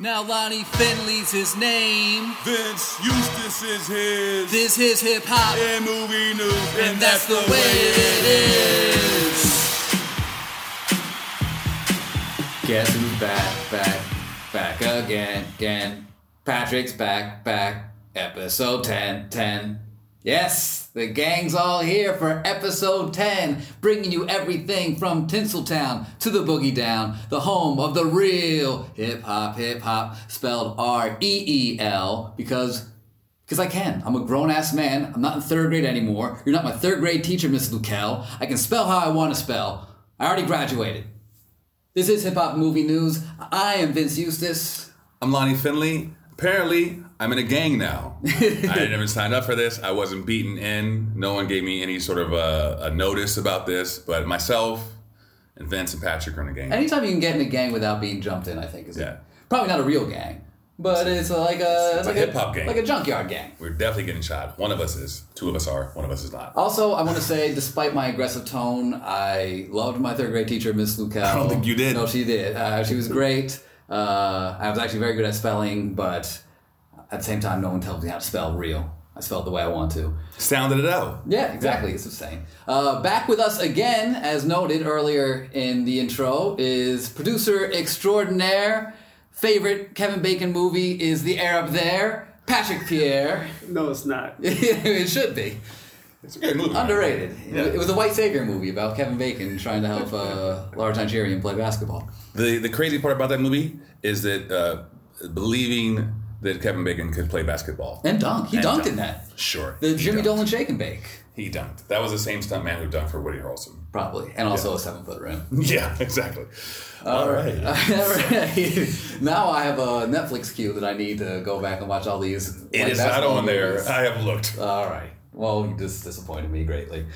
Now Lonnie Finley's his name. Vince Eustace is his. This is hip hop, and movie news, and that's the way it is. Guess who's back, back, back again, again. Patrick's back, back. Episode 10, 10. Yes, the gang's all here for episode 10, bringing you everything from Tinseltown to the Boogie Down, the home of the real hip hop, hip hop, spelled R E E L, because because I can. I'm a grown ass man. I'm not in third grade anymore. You're not my third grade teacher, Miss Lukel. I can spell how I want to spell. I already graduated. This is Hip Hop Movie News. I am Vince Eustace. I'm Lonnie Finley. Apparently, I'm in a gang now. I never signed up for this. I wasn't beaten in. No one gave me any sort of a, a notice about this. But myself and Vince and Patrick are in a gang. Anytime you can get in a gang without being jumped in, I think is Yeah. probably not a real gang, but it's like a It's a like hip-hop gang. like a junkyard gang. We're definitely getting shot. One of us is. Two of us are. One of us is not. Also, I want to say, despite my aggressive tone, I loved my third grade teacher, Miss Lukel. I don't think you did. No, she did. Uh, she was great. Uh, I was actually very good at spelling, but at the same time, no one tells me how to spell real. I spelled the way I want to. Sounded it out. Yeah, exactly. It's the same. Uh, back with us again, as noted earlier in the intro, is producer extraordinaire. Favorite Kevin Bacon movie is The Air Up There. Patrick Pierre. No, it's not. it should be. It's a great movie. Underrated. Yeah. It was a white savior movie about Kevin Bacon trying to help uh, Laura Nigerian play basketball. The the crazy part about that movie is that uh, believing that Kevin Bacon could play basketball. And dunk. He And dunked dunk. in that. Sure. The Jimmy dunked. Dolan shake and bake, He dunked. That was the same stuntman who dunked for Woody Harrelson. probably. And also a seven foot rim. Yeah, exactly. All right. Alright. now I have a Netflix queue that I need to go back and watch all these. It white is not on there. I have looked. All right. Well, you just disappointed me greatly.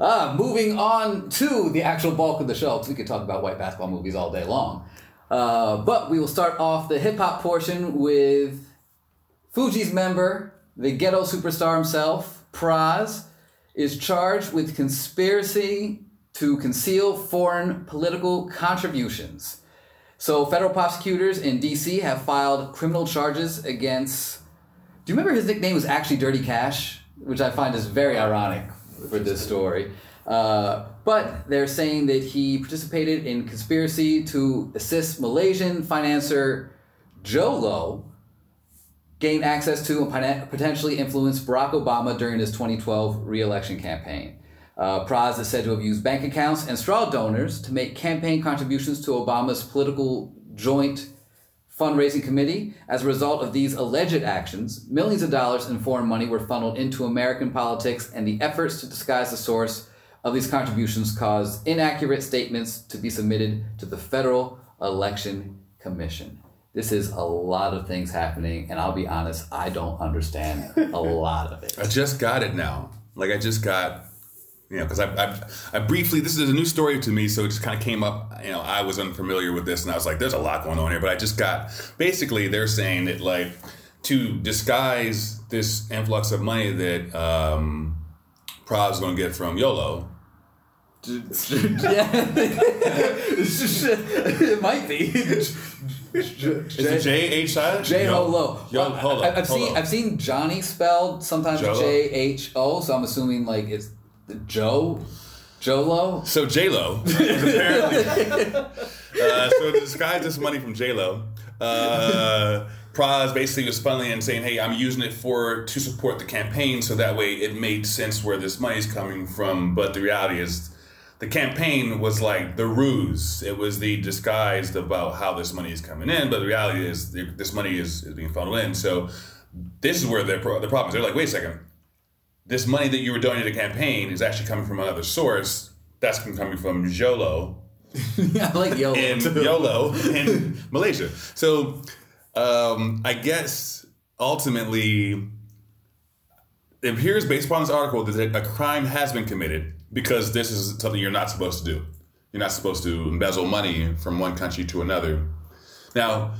Uh, moving on to the actual bulk of the show, 'cause we could talk about white basketball movies all day long. Uh, but we will start off the hip hop portion with Fugees member, the ghetto superstar himself, Pras, is charged with conspiracy to conceal foreign political contributions. So, federal prosecutors in DC have filed criminal charges against. Do you remember his nickname was actually Dirty Cash? Which I find is very ironic for this story. Uh, but they're saying that he participated in conspiracy to assist Malaysian financier Jho Low gain access to and potentially influence Barack Obama during his 2012 re-election campaign. Uh, Pras is said to have used bank accounts and straw donors to make campaign contributions to Obama's political joint fundraising committee. As a result of these alleged actions, millions of dollars in foreign money were funneled into American politics, and the efforts to disguise the source of these contributions caused inaccurate statements to be submitted to the Federal Election Commission. This is a lot of things happening, and I'll be honest, I don't understand a lot of it. I just got it now. Like I just got, you know, because I, I, I briefly. This is a new story to me, so it just kind of came up. You know, I was unfamiliar with this, and I was like, "There's a lot going on here." But I just got. Basically, they're saying that like to disguise this influx of money that um, Pras going to get from YOLO. yeah, it might be. Is it J H silent? J Ho Lo. Yo, Well, hold I, up, I've seen. I've seen Johnny spelled sometimes Jolo? J H O, so I'm assuming like it's the Joe, Jolo. So J Lo apparently. uh, so to disguise this money from J Lo, uh, Pras basically was funneling and saying, "Hey, I'm using it for to support the campaign, so that way it made sense where this money is coming from." But the reality is, the campaign was like the ruse. It was the disguised about how this money is coming in, but the reality is this money is, is being funneled in. So this is where the pro- the problem is. They're like, wait a second this money that you were donating to the campaign is actually coming from another source. That's coming from Jho Low I like Yolo. in too. YOLO in Malaysia. So um, I guess ultimately it appears based upon this article that a crime has been committed because this is something you're not supposed to do. You're not supposed to embezzle money from one country to another. Now,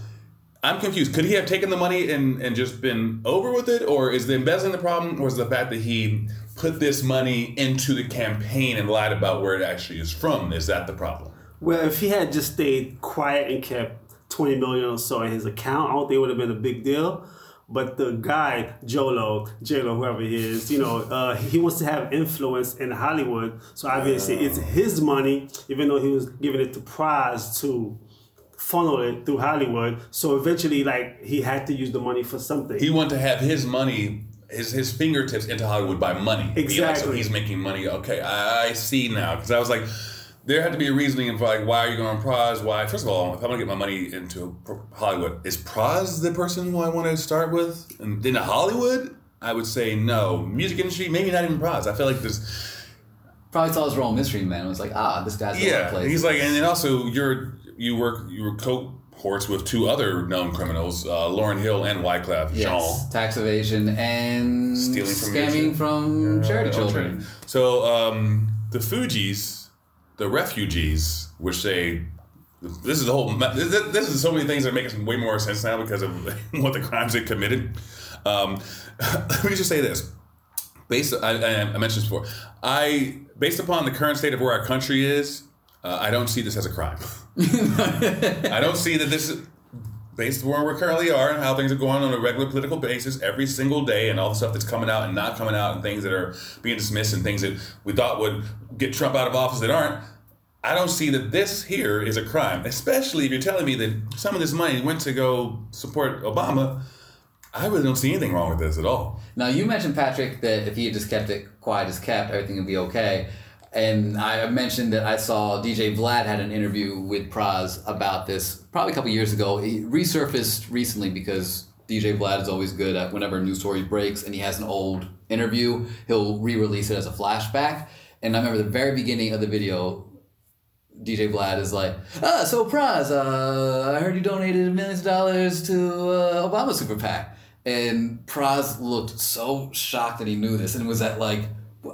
I'm confused. Could he have taken the money and, and just been over with it? Or is the embezzling the problem? Or is the fact that he put this money into the campaign and lied about where it actually is from? Is that the problem? Well, if he had just stayed quiet and kept twenty million or so in his account. I don't think it would have been a big deal. But the guy, Jho Low, J-Lo, whoever he is, you know, uh, he wants to have influence in Hollywood. So obviously it's his money, even though he was giving it to Prize to funnel it through Hollywood. So eventually, like, he had to use the money for something. He wanted to have his money, his his fingertips into Hollywood by money. Be like, so he's making money. Okay, I, I see now. Because I was like, there had to be a reasoning for like, why are you going to Pras? Why? First of all, if I'm going to get my money into Hollywood, is Pras the person who I want to start with? And in Hollywood, I would say no. Music industry, maybe not even Pras. I feel like this. Probably saw his role in Mystery Men and was like, ah, this guy's the yeah. place. He's like, and then also you're you work you were cohorts with two other known criminals, uh, Lauryn Hill and Wyclef yes, Jean. tax evasion and Stealing from scamming from charity Uh, children. So um, the Fugees, the refugees, which they. This is the whole. This is so many things that make way more sense now because of what the crimes they committed. Um, let me just say this: based, I, I mentioned this before. I based upon the current state of where our country is, uh, I don't see this as a crime. I don't see that this is based on where we currently are and how things are going on a regular political basis every single day and all the stuff that's coming out and not coming out and things that are being dismissed and things that we thought would get Trump out of office that aren't. I don't see that this here is a crime, especially if you're telling me that some of this money went to go support Obama. I really don't see anything wrong with this at all. Now you mentioned Patrick that if he had just kept it quiet as kept, everything would be okay. And I mentioned that I saw DJ Vlad had an interview with Pras about this probably a couple years ago. He resurfaced recently because DJ Vlad is always good at whenever a news story breaks and he has an old interview, he'll re-release it as a flashback. And I remember the very beginning of the video, DJ Vlad is like, ah, so Pras, uh, I heard you donated millions of dollars to uh, Obama Super PAC. And Pras looked so shocked that he knew this and was at like,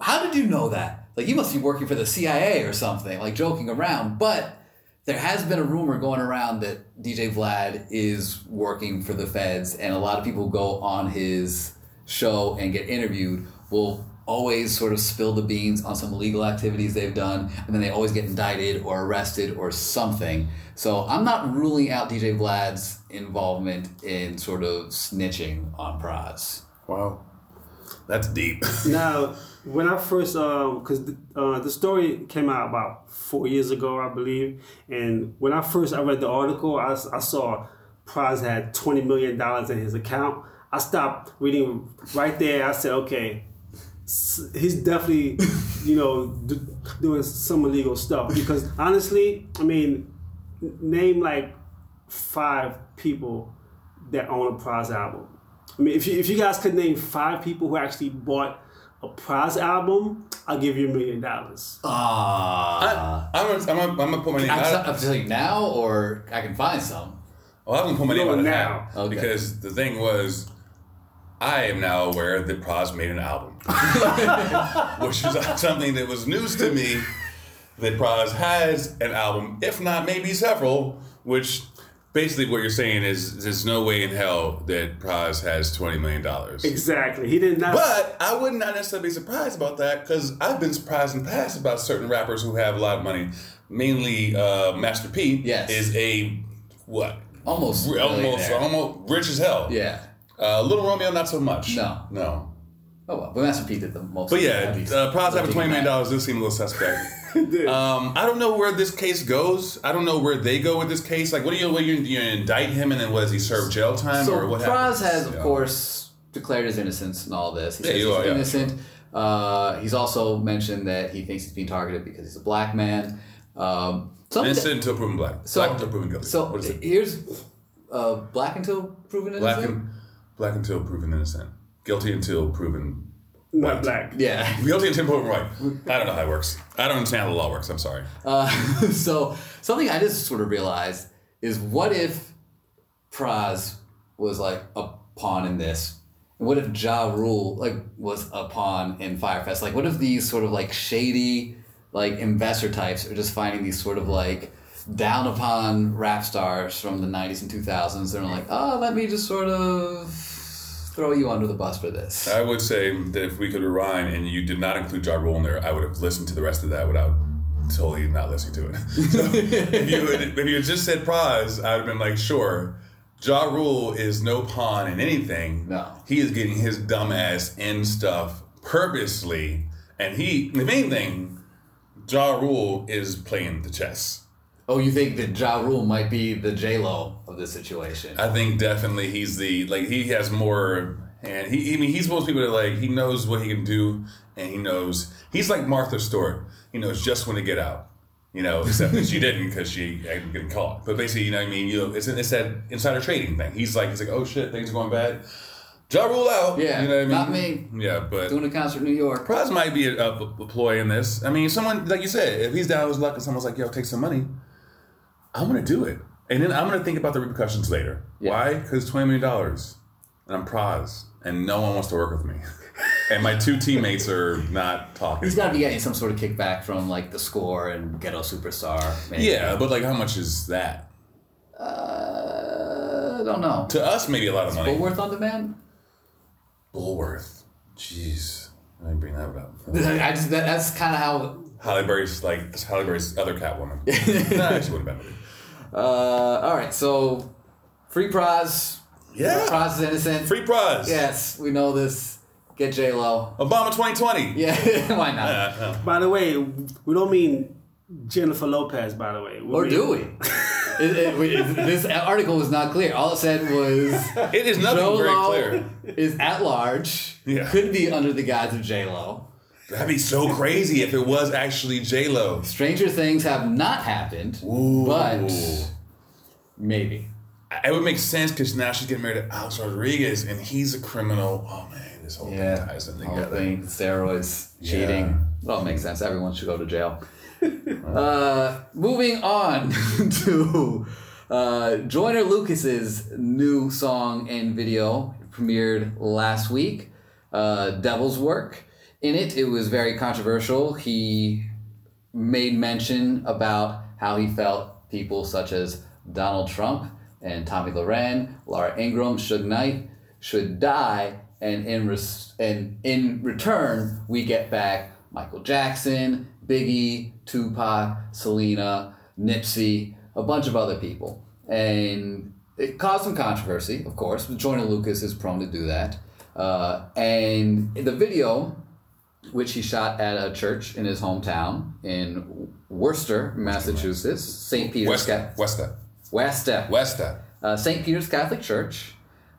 how did you know that? Like, you must be working for the CIA or something, like joking around. But there has been a rumor going around that DJ Vlad is working for the feds, and a lot of people go on his show and get interviewed will always sort of spill the beans on some illegal activities they've done, and then they always get indicted or arrested or something. So I'm not ruling out DJ Vlad's involvement in sort of snitching on Pras. Wow. That's deep. Now, when I first, because the, uh, the story came out about four years ago, I believe, and when I first I read the article, I, I saw Prize had twenty million dollars in his account. I stopped reading right there. I said, okay, he's definitely, you know, d- doing some illegal stuff. Because honestly, I mean, name like five people that own a Prize album. I mean, if you, if you guys could name five people who actually bought a Prize album, I'll give you a million dollars. Ah. I, I'm, gonna, I'm, gonna, I'm gonna put my name I out. can tell you now, or I can find some. Well, I'm gonna put my name No, on it now. now Okay. because the thing was, I am now aware that Pras made an album, which is something that was news to me. That Pras has an album, if not maybe several. Which basically what you're saying is there's no way in hell that Pras has twenty million dollars. Exactly. He did not. But I would not necessarily be surprised about that because I've been surprised in the past about certain rappers who have a lot of money. Mainly, uh, Master P Yes. is a what? Almost. R- almost millionaire. almost rich as hell. Yeah. Uh, Little Romeo, not so much. No. no. Oh well, but Master P did the most. But of the yeah, heavy uh, Prize having lifting twenty million in that. dollars does seem a little suspect. um, I don't know where this case goes. I don't know where they go with this case. Like, what do you? What you, you indict him and then what does he serve jail time So or what? Pras has, of Yeah. course, declared his innocence in all this. He Yeah, says you he's are, yeah. innocent. Uh, he's also mentioned that he thinks he's being targeted because he's a black man. Um, innocent until proven black. So- black until proven guilty. So what is it? here's uh, black until proven innocent. Black, and, black until proven innocent. Guilty until proven white. black. yeah. Guilty until proven white. I don't know how it works. I don't understand how the law works. I'm sorry. Uh, so something I just sort of realized is what if Pras was like a pawn in this? What if Ja Rule like was a pawn in Fyre Fest? Like what if these sort of like shady like investor types are just finding these sort of like down upon rap stars from the 90s and 2000s and are like, oh, let me just sort of throw you under the bus for this. I would say that if we could rewind and you did not include Ja Rule in there, I would have listened to the rest of that without totally not listening to it. So if you had, if you had just said Pras, I'd have been like, sure. Ja Rule is no pawn in anything. No. He is getting his dumbass in stuff purposely. And he, the main thing, Ja Rule is playing the chess. Oh, you think that Ja Rule might be the J Lo of this situation? I think definitely he's the like he has more and he I mean he's most people that like he knows what he can do and he knows he's like Martha Stewart. He knows just when to get out. You know, except that she didn't because she ended getting caught. But basically, you know what I mean? You know, it's it's that insider trading thing. He's like he's like, oh shit, things are going bad. Ja rule out. Yeah, you know what I mean? not me. Yeah, but Doing a concert in New York. Prize might be a, a, a ploy in this. I mean, someone like you said, if he's down with his luck and someone's like, "Yo, take some money," I'm gonna do it, and then I'm gonna think about the repercussions later. Yeah. Why? Because twenty million dollars, and I'm pros, and no one wants to work with me, and my two teammates are not talking. He's got to be getting some sort of kickback from like the score and Ghetto Superstar. Maybe. Yeah, but like, how much is that? Uh, I don't know. To us, maybe a lot of money. Bulworth on demand? Bulworth. Jeez, I didn't bring that up. I just, that, that's kind of how. Halle Berry's like Halle Berry's other Catwoman. nah, she would have been. Uh, all right, so free prize. Yeah. Prize is innocent. Free prize. Yes, we know this. Get J Lo. Obama 2020. Yeah, why not? Yeah, yeah. By the way, we don't mean Jennifer Lopez. By the way, we Or mean- do we? It- it- we- this article was not clear. All it said was It is nothing J-Lo very clear. is at large. Yeah. Could be under the guise of J Lo. That'd be so crazy if it was actually J Lo. Stranger things have not happened, but maybe. It would make sense because now she's getting married to Alex Rodriguez, and he's a criminal. Oh man, this whole Yeah, thing ties in whole thing, steroids, Yeah. cheating. It all makes sense. Everyone should go to jail. uh, moving on to uh, Joyner Lucas's new song and video premiered last week. Uh, Devil's Work. In it, it was very controversial. He made mention about how he felt people such as Donald Trump and Tomi Lahren, Laura Ingraham, Suge Knight should die, and in res- and in return we get back Michael Jackson, Biggie, Tupac, Selena, Nipsey, a bunch of other people, and it caused some controversy, of course. But Joyner Lucas is prone to do that, uh, and the video which he shot at a church in his hometown in Worcester, Massachusetts, St. Peter's West, Ca- Westa, Westa, Westa. uh, St. Peter's Catholic Church.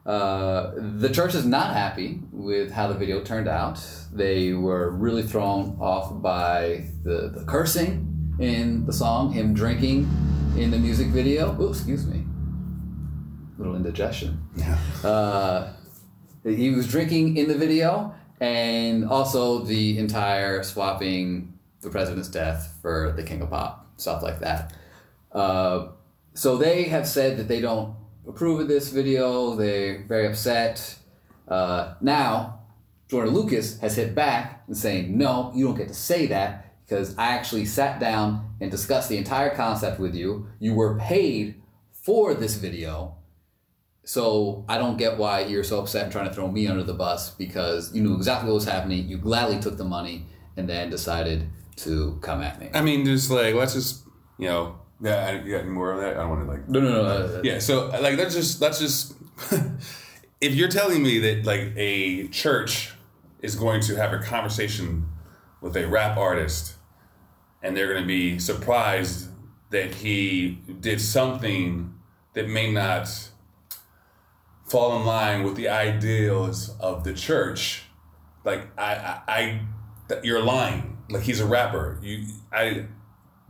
Uh, the church is not happy with how the video turned out. They were really thrown off by the, the cursing in the song, him drinking in the music video. Oh, excuse me. Little indigestion. Yeah. Uh, he was drinking in the video, and also the entire swapping the president's death for the king of pop, stuff like that. Uh, so they have said that they don't approve of this video. They're very upset. Uh, now, Joyner Lucas has hit back and saying, "No, you don't get to say that because I actually sat down and discussed the entire concept with you. You were paid for this video." So I don't get why you're so upset and trying to throw me under the bus because you knew exactly what was happening. You gladly took the money and then decided to come at me. I mean, just like let's just you know, yeah. I- You got any more of that? I don't want to like. No, no, no. uh, Yeah. So like, let's just let's just. if you're telling me that like a church is going to have a conversation with a rap artist, and they're going to be surprised that he did something that may not fall in line with the ideals of the church, like I, I, I you're lying. Like he's a rapper. You, I,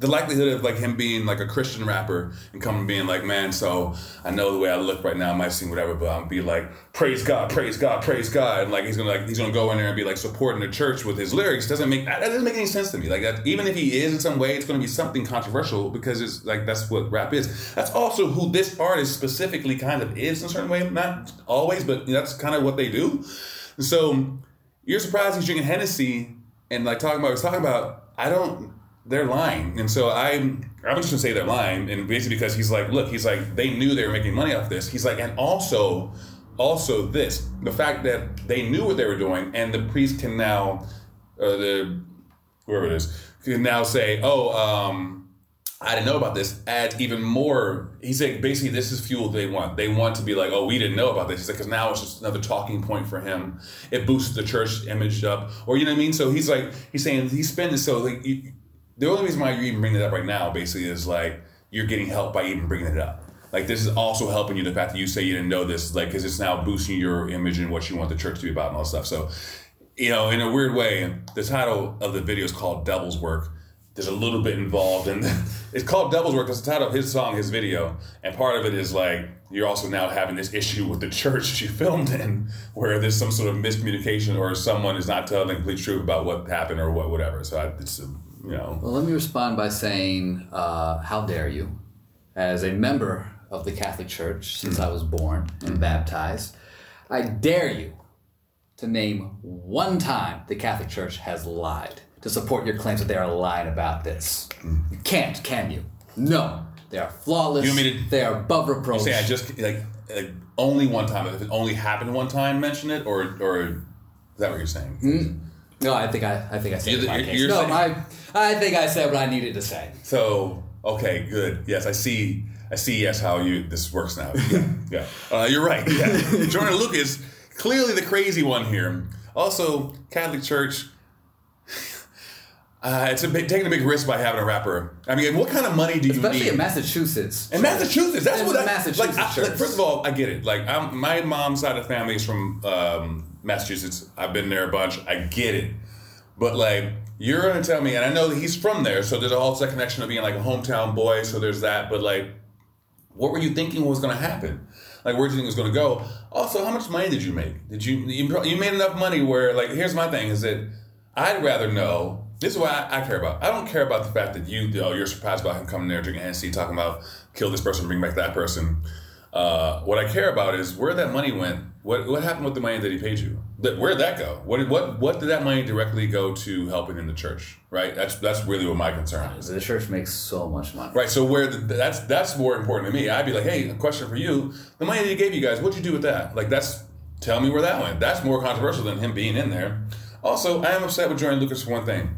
the likelihood of like him being like a Christian rapper and coming being like, man, so I know the way I look right now I might seem whatever, but I'm be like, praise God, praise God, praise God, and like he's gonna like he's gonna go in there and be like supporting the church with his lyrics doesn't make that doesn't make any sense to me. Like that, even if he is in some way, it's gonna be something controversial because it's like that's what rap is. That's also who this artist specifically kind of is in a certain way, not always, but that's kind of what they do. So you're surprised he's drinking Hennessy and like talking about he's talking about. I don't. They're lying, and so I'm. I'm just gonna say they're lying, and basically because he's like, look, he's like, they knew they were making money off this. He's like, and also, also this, the fact that they knew what they were doing, and the priest can now, uh, the whoever it is, can now say, "Oh, um, I didn't know about this." Adds even more. He said, basically, this is fuel they want. They want to be like, "Oh, we didn't know about this." He's like, because now it's just another talking point for him. It boosts the church image up, or you know what I mean. So he's like, he's saying he's spending so like. You, the only reason why you're even bringing it up right now, basically, is like you're getting help by even bringing it up. Like this is also helping you. The fact that you say you didn't know this, like, because it's now boosting your image and what you want the church to be about and all that stuff. So, you know, in a weird way, the title of the video is called "Devil's Work." There's a little bit involved, and it's called "Devil's Work" because the title of his song, his video, and part of it is like you're also now having this issue with the church that you filmed in, where there's some sort of miscommunication or someone is not telling the complete truth about what happened or what whatever. So I, it's you know. Well, let me respond by saying, uh, how dare you, as a member of the Catholic Church since I was born and baptized, I dare you to name one time the Catholic Church has lied to support your claims that they are lying about this. You can't, can you? No. They are flawless. You want me to- they are above reproach. Say I just like, like only one time. If it only happened one time, mention it, or or is that what you're saying? No, I think I, I think I said in my you're- case. you're no, saying- my, I think I said what I needed to say. So okay, good. Yes, I see. I see. Yes, how you this works now. Yeah, yeah. Uh, you're right. Yeah, Joyner Lucas clearly the crazy one here. Also, Catholic Church. Uh, it's a big, taking a big risk by having a rapper. I mean, what kind of money do you need? Especially need? in Massachusetts. In Massachusetts, that's It's what I, Massachusetts like, I- like, First of all, I get it. Like, I'm, my mom's side of the family is from um, Massachusetts. I've been there a bunch. I get it, but like, you're gonna tell me, and I know that he's from there, so there's also that connection of being like a hometown boy. So there's that. But like, what were you thinking was gonna happen? Like, where do you think it was gonna go? Also, how much money did you make? Did you you, you made enough money where like, here's my thing: is that I'd rather know. This is what I, I care about. I don't care about the fact that you, oh, you're surprised about him coming there drinking Hennessy, talking about kill this person, bring back that person. Uh, what I care about is where that money went. What what happened with the money that he paid you? That where did that go? What did, what what did that money directly go to helping in the church? Right. That's that's really what my concern is. The church makes so much money. Right. So where the, that's that's more important to me. I'd be like, hey, a question for you: the money that he gave you guys, what'd you do with that? Like, that's tell me where that went. That's more controversial than him being in there. Also, I am upset with Joyner Lucas for one thing.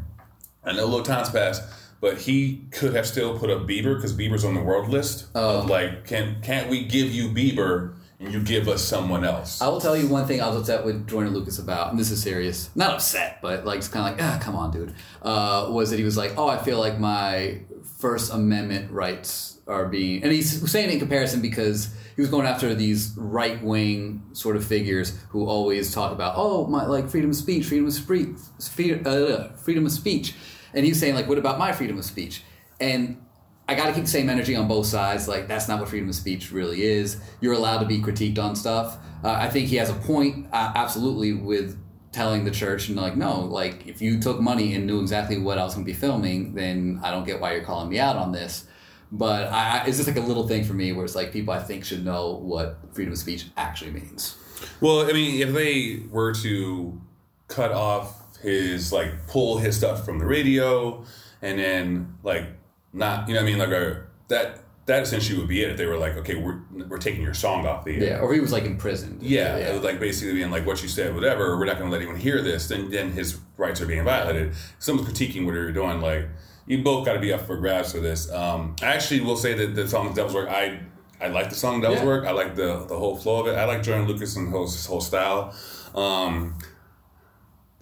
I know a little time's passed, but he could have still put up Bieber because Bieber's on the world list. Of like, can can't we give you Bieber and you give us someone else? I will tell you one thing I was upset with Joyner Lucas about, and this is serious. Not upset, but like it's kind of like, ah, come on, dude. Uh, was that he was like, oh, I feel like my First Amendment rights are being, and he's saying it in comparison because he was going after these right wing sort of figures who always talk about, oh, my like freedom of speech, freedom of speech, uh, freedom of speech, and he's saying like, what about my freedom of speech? And I got to keep the same energy on both sides. Like that's not what freedom of speech really is. You're allowed to be critiqued on stuff. Uh, I think he has a point, uh, absolutely, with telling the church and like, no, like if you took money and knew exactly what I was going to be filming, then I don't get why you're calling me out on this. But I, I, it's just like a little thing for me where it's like people I think should know what freedom of speech actually means. Well, I mean, if they were to cut off his like pull his stuff from the radio, and then like not, you know, what I mean, like uh that that essentially would be it. If they were like, okay, we're we're taking your song off the air. Yeah, or he was like imprisoned. Yeah, was like basically being like what you said, whatever. We're not going to let anyone hear this. Then, then his rights are being violated. Someone's critiquing what you're doing. Like you both got to be up for grabs for this. Um, I actually will say that the song "Devil's Work." I I like the song "Devil's Yeah. Work." I like the the whole flow of it. I like Joyner Lucas and his, his whole style. Um,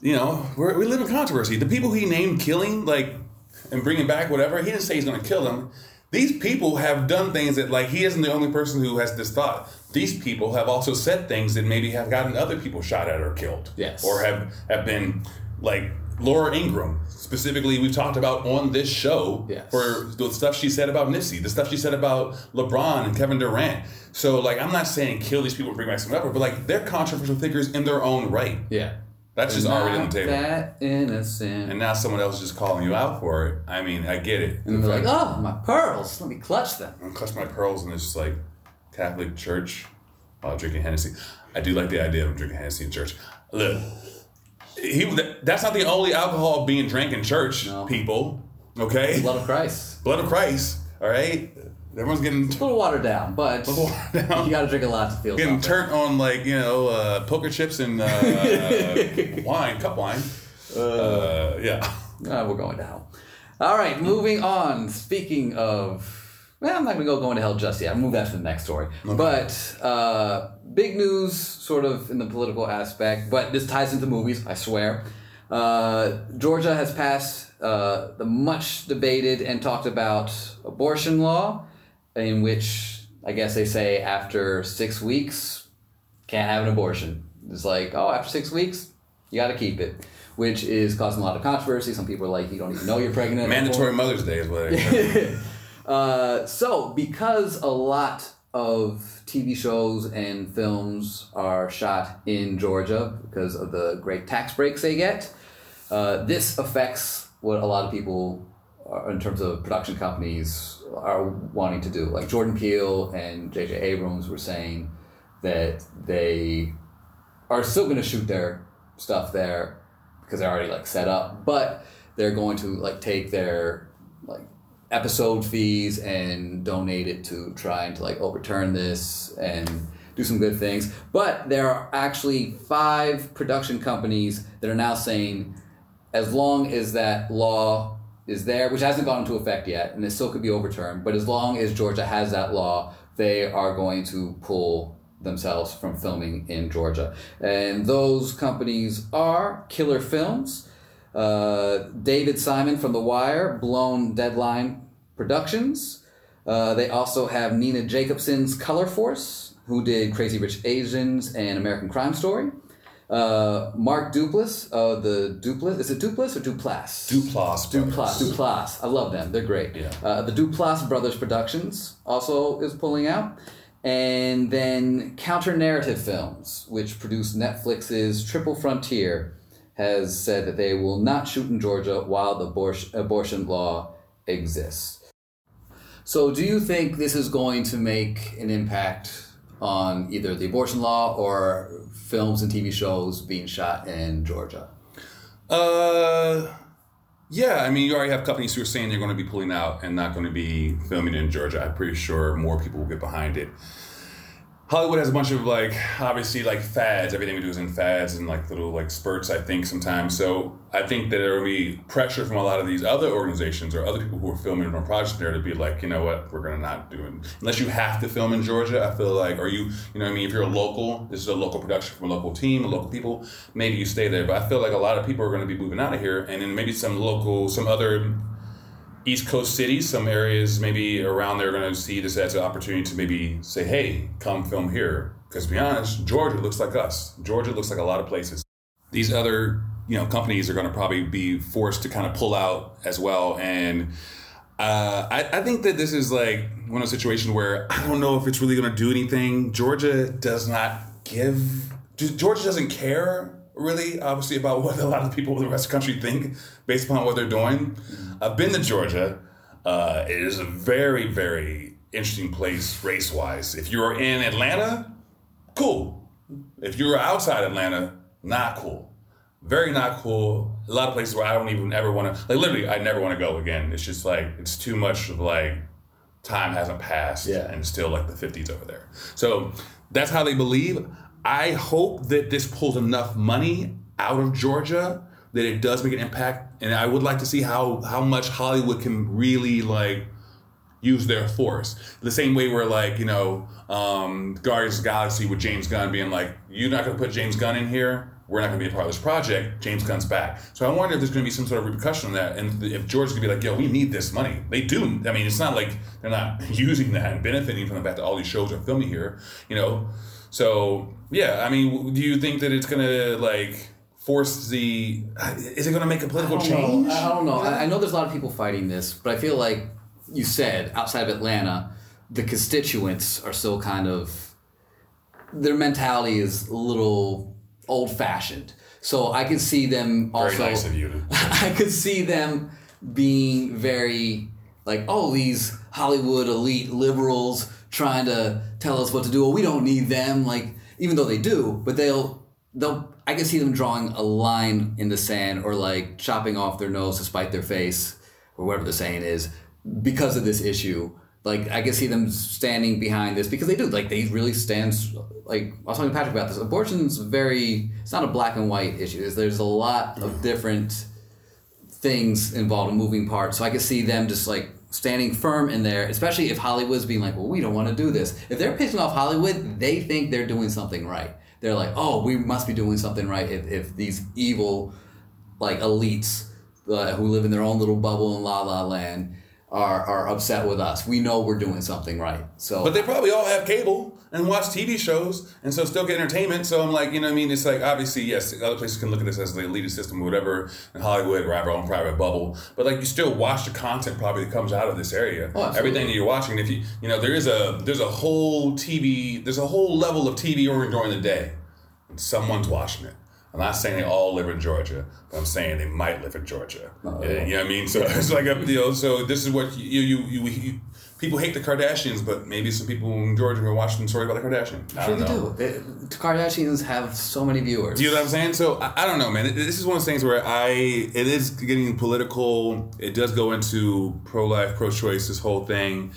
you know, we're, we live in controversy. The people he named killing, like, and bringing back whatever, he didn't say he's going to kill them. These people have done things that, like, he isn't the only person who has this thought. These people have also said things that maybe have gotten other people shot at or killed. Yes. Or have, have been, like, Laura Ingraham, specifically, we've talked about on this show Yes. for the stuff she said about Nipsey, the stuff she said about LeBron and Kevin Durant. So, like, I'm not saying kill these people and bring back some whatever, but, like, they're controversial figures in their own right. Yeah. That's just already on the table. That innocent. And now someone else is just calling you out for it. I mean, I get it. and they're like, oh, my pearls. Let me clutch them. I'm clutch my pearls and it's just like Catholic church oh, while drinking Hennessy. I do like the idea of drinking Hennessy in church. Look, he that's not the only alcohol being drank in church, No. people. Okay? Blood of Christ. Blood of Christ. All right? Everyone's getting A little watered down, but watered down. you got to drink a lot to feel getting something. turnt on like, you know, uh, poker chips and uh, wine, cup wine. Uh, yeah. Uh, we're going to hell. All right, moving on. Speaking of. Well, I'm not going to go going to hell just yet. I'll move that to the next story. But uh, big news, sort of in the political aspect, but this ties into movies, I swear. Uh, Georgia has passed uh, the much debated and talked about abortion law, in which I guess they say after six weeks, can't have an abortion. It's like, oh, after six weeks, you got to keep it, which is causing a lot of controversy. Some people are like, you don't even know you're pregnant. Mandatory Mother's Day is what it Uh, so, because a lot of TV shows and films are shot in Georgia because of the great tax breaks they get, uh, this affects what a lot of people, Uh, in terms of production companies, are wanting to do. Like Jordan Peele and J.J. Abrams were saying that they are still going to shoot their stuff there because they're already like set up, but they're going to like take their like episode fees and donate it to trying to like overturn this and do some good things. But there are actually five production companies that are now saying as long as that law is there, which hasn't gone into effect yet, and it still could be overturned, but as long as Georgia has that law, they are going to pull themselves from filming in Georgia. And those companies are Killer Films, uh, David Simon from The Wire, Blown Deadline Productions. Uh, they also have Nina Jacobson's Color Force, who did Crazy Rich Asians and American Crime Story. Uh, Mark Duplass, uh, the Duplass, is it Duplass or Duplass? Duplass Duplass. Duplass. I love them. They're great. Yeah. Uh, the Duplass Brothers Productions also is pulling out. And then Counter Narrative Films, which produced Netflix's Triple Frontier, has said that they will not shoot in Georgia while the abor- abortion law exists. So, do you think this is going to make an impact on either the abortion law or films and TV shows being shot in Georgia? Uh, yeah. I mean, you already have companies who are saying they're going to be pulling out and not going to be filming in Georgia. I'm pretty sure more people will get behind it. Hollywood has a bunch of like obviously like fads. Everything we do is in fads and like little like spurts. I think sometimes. So I think that there will be pressure from a lot of these other organizations or other people who are filming on projects there to be like, you know what, we're gonna not do it unless you have to film in Georgia. I feel like, or you, you know, what I mean, if you're a local, this is a local production from a local team, a local people. Maybe you stay there. But I feel like a lot of people are to be moving out of here, and then maybe some local, some other East Coast cities, some areas maybe around there are going to see this as an opportunity to maybe say, hey, come film here. Because to be honest, Georgia looks like us. Georgia looks like a lot of places. These other, you know, companies are going to probably be forced to kind of pull out as well. And uh, I, I think that this is like one of those situations where I don't know if it's really going to do anything. Georgia does not give. Georgia doesn't care really, obviously, about what a lot of people in the rest of the country think based upon what they're doing. I've been to Georgia. Uh, it is a very, very interesting place race wise. If you're in Atlanta, cool. If you're outside Atlanta, not cool. Very not cool. A lot of places where I don't even ever want to, like literally, I never want to go again. It's just like, it's too much of like, time hasn't passed Yeah. and still like the 50s over there. So that's how they believe. I hope that this pulls enough money out of Georgia that it does make an impact. And I would like to see how, how much Hollywood can really like use their force. The same way where like, you know, um, Guardians of Galaxy with James Gunn being like, you're not going to put James Gunn in here. We're not going to be a part of this project. James Gunn's back. So I wonder if there's going to be some sort of repercussion on that. And if going to be like, yo, we need this money. They do. I mean, it's not like they're not using that and benefiting from the fact that all these shows are filming here, you know? So, yeah, I mean, do you think that it's going to like force the, uh, is it going to make a political I change? Know. I don't know. I, I know there's a lot of people fighting this, but I feel like you said outside of Atlanta, the constituents are still kind of their mentality is a little old fashioned. So I can see them also. Very nice of you to I could see them being very like, oh, these Hollywood elite liberals trying to tell us what to do. Well, we don't need them. Like, even though they do, but they'll they'll. I can see them drawing a line in the sand or like chopping off their nose to spite their face or whatever the saying is because of this issue. Like I can see them standing behind this because they do. Like they really stand. Like I was talking to Patrick about this. Abortion's very. It's not a black and white issue. There's, a lot of different things involved in moving parts. So I could see them just like standing firm in there, especially if Hollywood's being like, well, we don't want to do this. If they're pissing off Hollywood, they think they're doing something right. They're like, oh, we must be doing something right if, if these evil, like, elites uh, who live in their own little bubble in La La Land are, are upset with us. We know we're doing something right. So, But they probably all have cable and watch TV shows and so still get entertainment. So I'm like, you know what I mean? It's like, obviously, yes, other places can look at this as the elitist system or whatever in Hollywood, or have our own private bubble. But like, you still watch the content probably that comes out of this area. Oh. Everything that you're watching, if you, you know, there is a, there's a whole TV, there's a whole level of TV during the day. And someone's watching it. I'm not saying they all live in Georgia, but I'm saying they might live in Georgia. Oh, Yeah, yeah. you know what I mean? So it's like a, you know, so this is what you you, you you people hate the Kardashians, but maybe some people in Georgia are watching story about the Kardashians. I Sure don't they do. They, the Kardashians have so many viewers. Do you know what I'm saying? So I, I don't know, man. It- This is one of those things where I it is getting political. It does go into pro life, pro choice. This whole thing.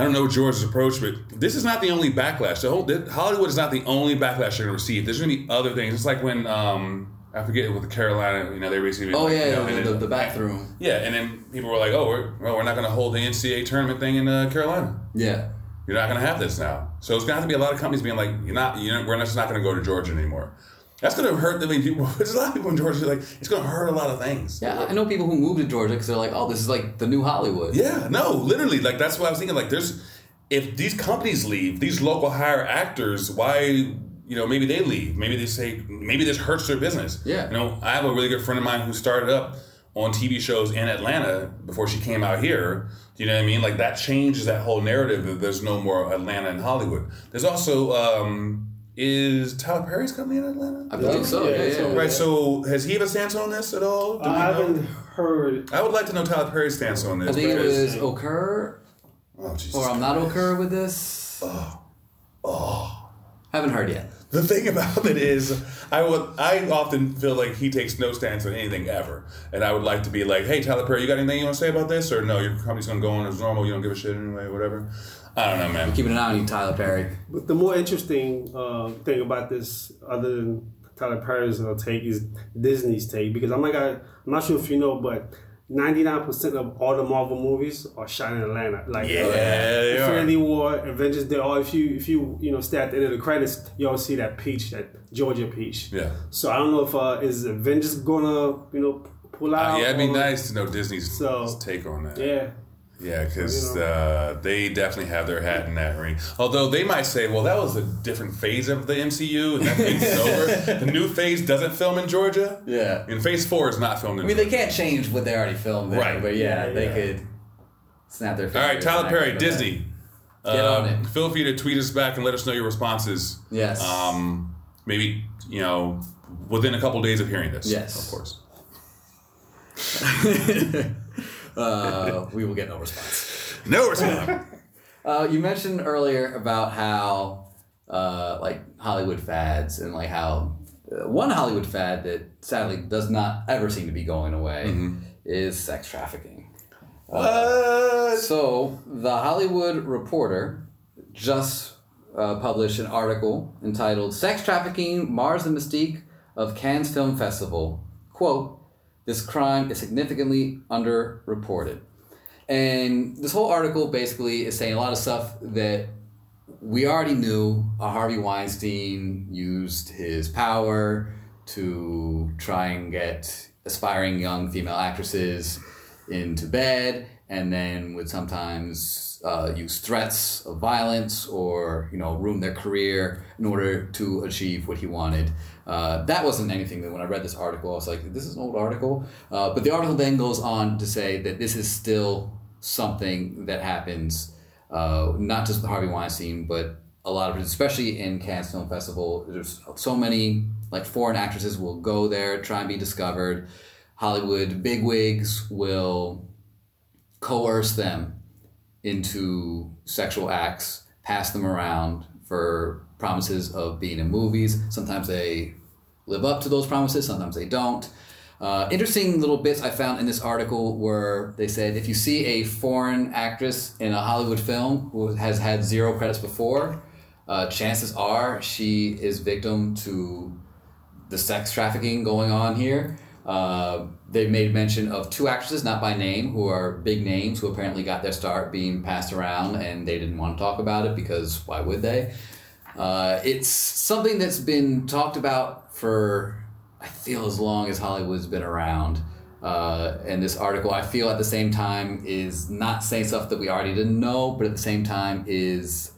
I don't know George's approach, but this is not the only backlash. The whole this- Hollywood is not the only backlash you're going to receive. There's going to be other things. It's like when um, I forget with the Carolina, you know, they received. oh, like, yeah, you know, the, the, then- the bathroom. Yeah, and then people were like, "Oh, we're, well, we're not going to hold the NCAA tournament thing in uh, Carolina. Yeah. You're not going to have this now." So it's going to have to be a lot of companies being like, "You're not. You know, we're just not going to go to Georgia anymore." That's going to hurt. I mean, people, there's a lot of people in Georgia like it's going to hurt a lot of things. Yeah, I know people who moved to Georgia because they're like, oh, this is like the new Hollywood. Yeah, no, literally, like that's what I was thinking. Like, there's if these companies leave, these local hire actors, why? You know, maybe they leave. Maybe they say maybe this hurts their business. Yeah. You know, I have a really good friend of mine who started up on TV shows in Atlanta before she came out here. You know what I mean? Like that changes that whole narrative that there's no more Atlanta and Hollywood. There's also um is Tyler Perry's company in Atlanta? I believe so. Yeah, Yeah, yeah. all Right. So has he have a stance on this at all? Do we I know? haven't heard. I would like to know Tyler Perry's stance on this. I think it because- was Okur, Oh, Jesus or I'm not Okur with this. Oh. Oh. Haven't heard yet. The thing about it is, I would I often feel like he takes no stance on anything ever, and I would like to be like, "Hey, Tyler Perry, you got anything you want to say about this?" Or no, your company's gonna go on as normal. You don't give a shit anyway, whatever. I don't know, man. Keeping an eye on you, Tyler Perry. But the more interesting uh, thing about this, other than Tyler Perry's uh, take, is Disney's take. Because I'm like, I, I'm not sure if you know, but 99% of all the Marvel movies are shot in Atlanta. Like Yeah, uh, they are. Infinity War, Avengers. They all. If you if you you know stay at the end of the credits, you all see that peach, that Georgia peach. Yeah. So I don't know if uh, is Avengers gonna you know pull out. Uh, yeah, it'd be or- nice to know Disney's So- take on that. Yeah. Yeah, because You know. uh, they definitely have their hat in that ring. Although they might say, well, that was a different phase of the MCU, and that phase is over. The new phase doesn't film in Georgia. Yeah. And phase four is not filmed in I mean, they can't change what they already filmed there, Right. but yeah, Yeah, they yeah. could snap their fingers. All right, Tyler Perry, act like that. Disney. Get on Um, it. Feel free to tweet us back and let us know your responses. Yes. Um, maybe, you know, within a couple days of hearing this. Yes. Of course. uh, we will get no response. No response. Uh, you mentioned earlier about how, uh, like Hollywood fads and like how uh, one Hollywood fad that sadly does not ever seem to be going away Mm-hmm. is sex trafficking. what? So the Hollywood Reporter just uh, published an article entitled "Sex Trafficking Mars the Mystique of Cannes Film Festival." Quote: This crime is significantly underreported. And this whole article basically is saying a lot of stuff that we already knew. Uh, Harvey Weinstein used his power to try and get aspiring young female actresses into bed, and then would sometimes uh, use threats of violence or you know ruin their career in order to achieve what he wanted. Uh, that wasn't anything that when I read this article, I was like, this is an old article. Uh, but the article then goes on to say that this is still something that happens, uh, not just with Harvey Weinstein, but a lot of it, especially in Cannes Film Festival. There's so many like foreign actresses will go there, try and be discovered. Hollywood bigwigs will coerce them into sexual acts, pass them around for promises of being in movies. Sometimes they live up to those promises, sometimes they don't. Uh, interesting little bits I found in this article were they said if you see a foreign actress in a Hollywood film who has had zero credits before, uh, chances are she is victim to the sex trafficking going on here. Uh, they made mention of two actresses, not by name, who are big names, who apparently got their start being passed around, and they didn't want to talk about it because why would they? Uh, it's something that's been talked about for I feel as long as Hollywood's been around. Uh, and this article, I feel at the same time, is not saying stuff that we already didn't know, but at the same time is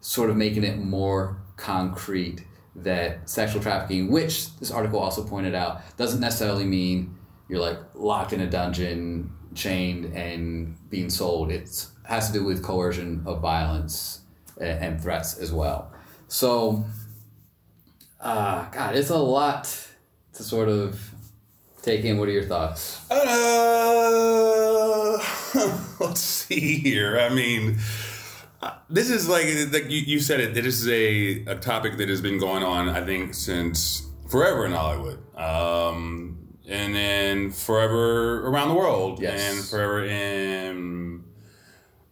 sort of making it more concrete that sexual trafficking, which this article also pointed out, doesn't necessarily mean you're like locked in a dungeon, chained, and being sold. It has to do with coercion of violence and, and threats as well. So, uh, God, it's a lot to sort of take in. What are your thoughts? Uh, let's see here. I mean, uh, this is like like you, you said it. This is a, a topic that has been going on, I think, since forever in Hollywood, um, and then forever around the world, Yes. and forever in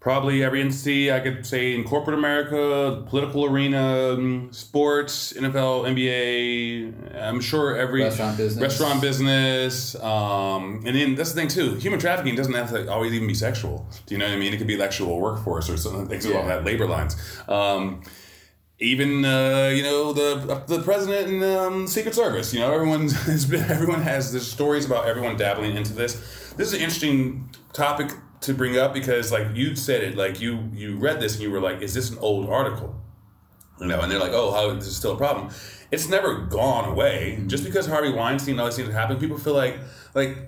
probably every entity I could say in corporate America, political arena, um, sports, NFL, NBA. I'm sure every Restaurant business. restaurant business. Um, and then that's the thing too. Human trafficking doesn't have to always even be sexual. Do you know what I mean? It could be actual workforce or something things along Yeah. that labor lines. Um, even uh, you know the the president and um, Secret Service. You know everyone's has been, everyone has there's stories about everyone dabbling into this. This is an interesting topic to bring up because like you said it like you you read this and you were like, is this an old article? You know, and they're like, oh, how this is still a problem. It's never gone away. Just because Harvey Weinstein and all these things happened, people feel like like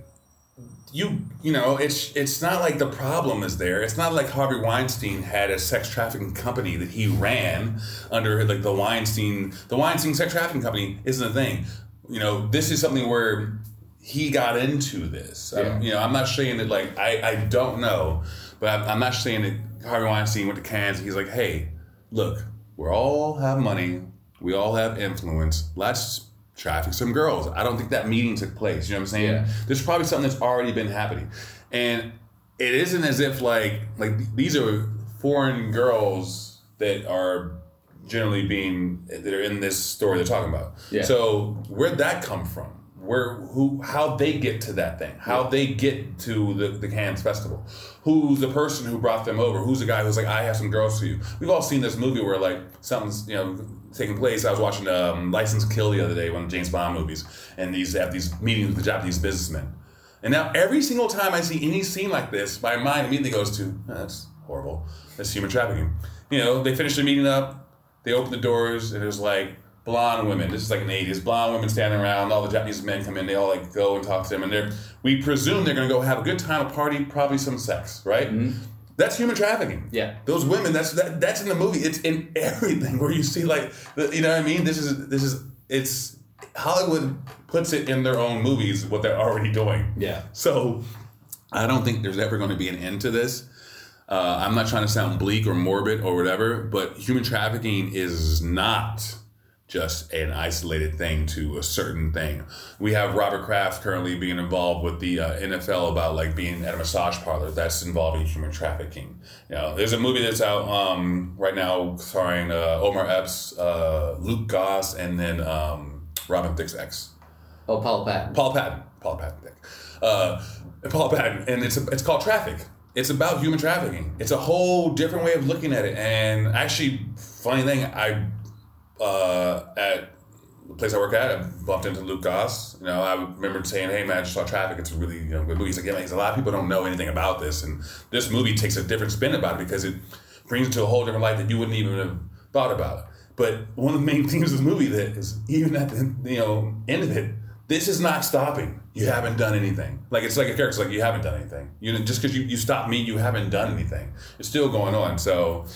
you you know it's it's not like the problem is there it's not like harvey weinstein had a sex trafficking company that he ran under like the weinstein the weinstein sex trafficking company isn't a thing you know this is something where he got into this. Yeah. you know i'm not saying that like i i don't know but I'm, I'm not saying that harvey weinstein went to cannes he's like hey look we all have money. We all have influence. Let's traffic some girls. I don't think that meeting took place. You know what i'm saying? Yeah. there's probably something that's already been happening. And it isn't as if like like these are foreign girls that are generally being that are in this story they're talking about. Yeah. so where'd that come from where who how they get to that thing how they get to the, the Cannes festival. Who's the person who brought them over? Who's the guy who's like I have some girls for you? We've all seen this movie where like something's you know taking place. I was watching um, License to Kill the other day one of the James Bond movies and these have these meetings with the Japanese businessmen. And now every single time I see any scene like this my mind immediately goes to "Oh, that's horrible. That's human trafficking. You know they finish the meeting up they open the doors and there's like blonde women. This is like an 80s. Blonde women standing around. All the Japanese men come in. They all like go and talk to them. And they're, we presume they're going to go have a good time, a party, probably some sex, right? That's human trafficking. Yeah. Those women, that's that, that's in the movie. It's in everything where you see like, the, you know what I mean? This is, this is, it's, Hollywood puts it in their own movies, what they're already doing. Yeah. So I don't think there's ever going to be an end to this. Uh, I'm not trying to sound bleak or morbid or whatever, but human trafficking is not just an isolated thing to a certain thing. We have Robert Kraft currently being involved with the uh, NFL about like being at a massage parlor that's involving human trafficking. You know, there's a movie that's out um, right now starring uh, Omar Epps, uh, Luke Goss, and then um, Robin Thicke's ex. Oh, Paula Patton. Paula Patton. Paula Patton. Dick. Uh, Paula Patton, and it's it's called Traffik. It's about human trafficking. It's a whole different way of looking at it. And actually, funny thing, I uh, at the place I work at, I bumped into Luke Goss. You know, I remember saying, "Hey man, I just saw Traffik. It's a really you know, good movie." He's like, "Yeah, man, a lot of people don't know anything about this, and this movie takes a different spin about it because it brings it to a whole different light that you wouldn't even have thought about." But one of the main themes of the movie that is even at the you know end of it, this is not stopping. You haven't done anything. Like it's like a character, it's like you haven't done anything. You know, just because you, you stop me, you haven't done anything. It's still going on. So,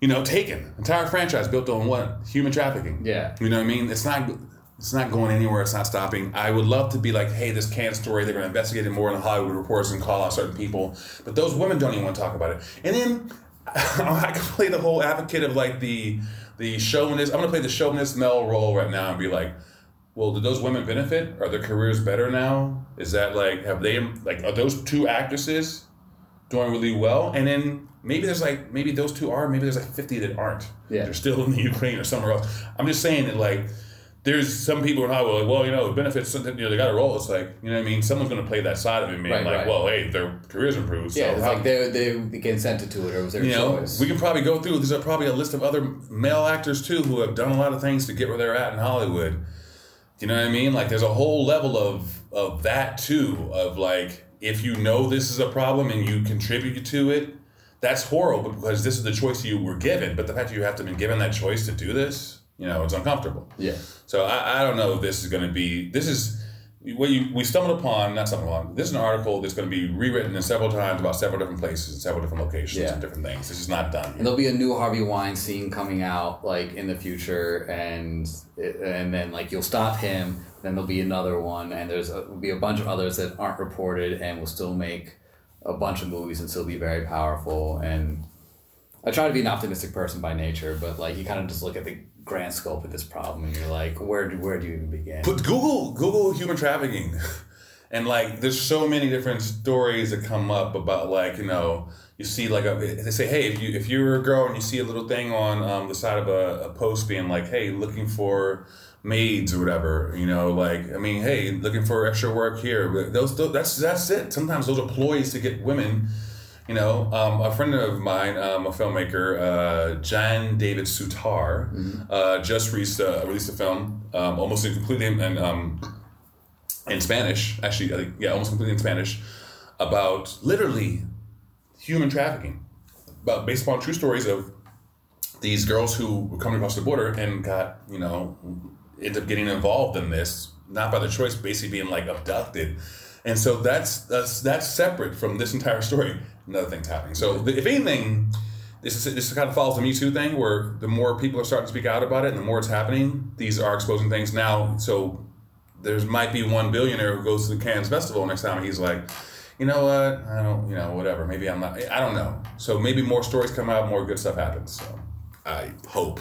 you know, Taken, entire franchise built on what human trafficking. Yeah. You know what I mean? It's not. It's not going anywhere. It's not stopping. I would love to be like, hey, this can story. They're going to investigate it more in the Hollywood reports and call out certain people. But those women don't even want to talk about it. And then I can play the whole advocate of like the the chauvinist. I'm going to play the chauvinist male role right now and be like, well, did those women benefit? Are their careers better now? Is that like have they like are those two actresses doing really well? And then maybe there's like maybe those two are maybe there's like 50 that aren't. Yeah. They're still in the Ukraine or somewhere else. I'm just saying that like there's some people in Hollywood like, well, you know, it benefits something. You know, they got a role. It's like, you know, what I mean, someone's going to play that side of it, man. Right, like, right. well, hey, their careers improved. So Yeah, it's how- like they they consented to it, or was their you know, choice. we can probably go through. There's probably a list of other male actors too who have done a lot of things to get where they're at in Hollywood. You know what I mean? Like, there's a whole level of of that too. Of like, if you know this is a problem and you contribute to it, that's horrible because this is the choice you were given. But the fact that you have to been given that choice to do this, you know, it's uncomfortable. yeah. So I, I don't know if this is going to be. This is what you we stumbled upon. Not stumbled upon. This is an article that's going to be rewritten in several times about several different places, and several different locations, Yeah. and different things. This is not done. And there'll be a new Harvey Weinstein coming out like in the future, and and then like you'll stop him. Then there'll be another one, and there's a, will be a bunch of others that aren't reported, and will still make a bunch of movies and still be very powerful. And I try to be an optimistic person by nature, but like you kind of just look at the grand scope of this problem, and you're like, where do where do you even begin? But Google Google human trafficking, and like there's so many different stories that come up about like you know you see like a, they say hey if you if you're a girl and you see a little thing on um, the side of a, a post being like hey looking for maids or whatever you know like I mean hey looking for extra work here those, those that's that's it sometimes those are ploys to get women. You know, um, a friend of mine, um, a filmmaker, uh, John David Sutar, uh, just released, uh, released a film, um, almost completely in, um, in Spanish. Actually, I think, yeah, almost completely in Spanish, about literally human trafficking, about based upon true stories of these girls who were coming across the border and got, you know, ended up getting involved in this, not by the choice, basically being like abducted. And so that's that's that's separate from this entire story. Another thing's happening. So if anything, this is this kind of follows the Me Too thing, where the more people are starting to speak out about it, and the more it's happening, these are exposing things now. So there's might be one billionaire who goes to the Cannes Festival next time, and he's like, you know what, I don't, you know, whatever. Maybe I'm not. I don't know. So maybe more stories come out, more good stuff happens. So I hope.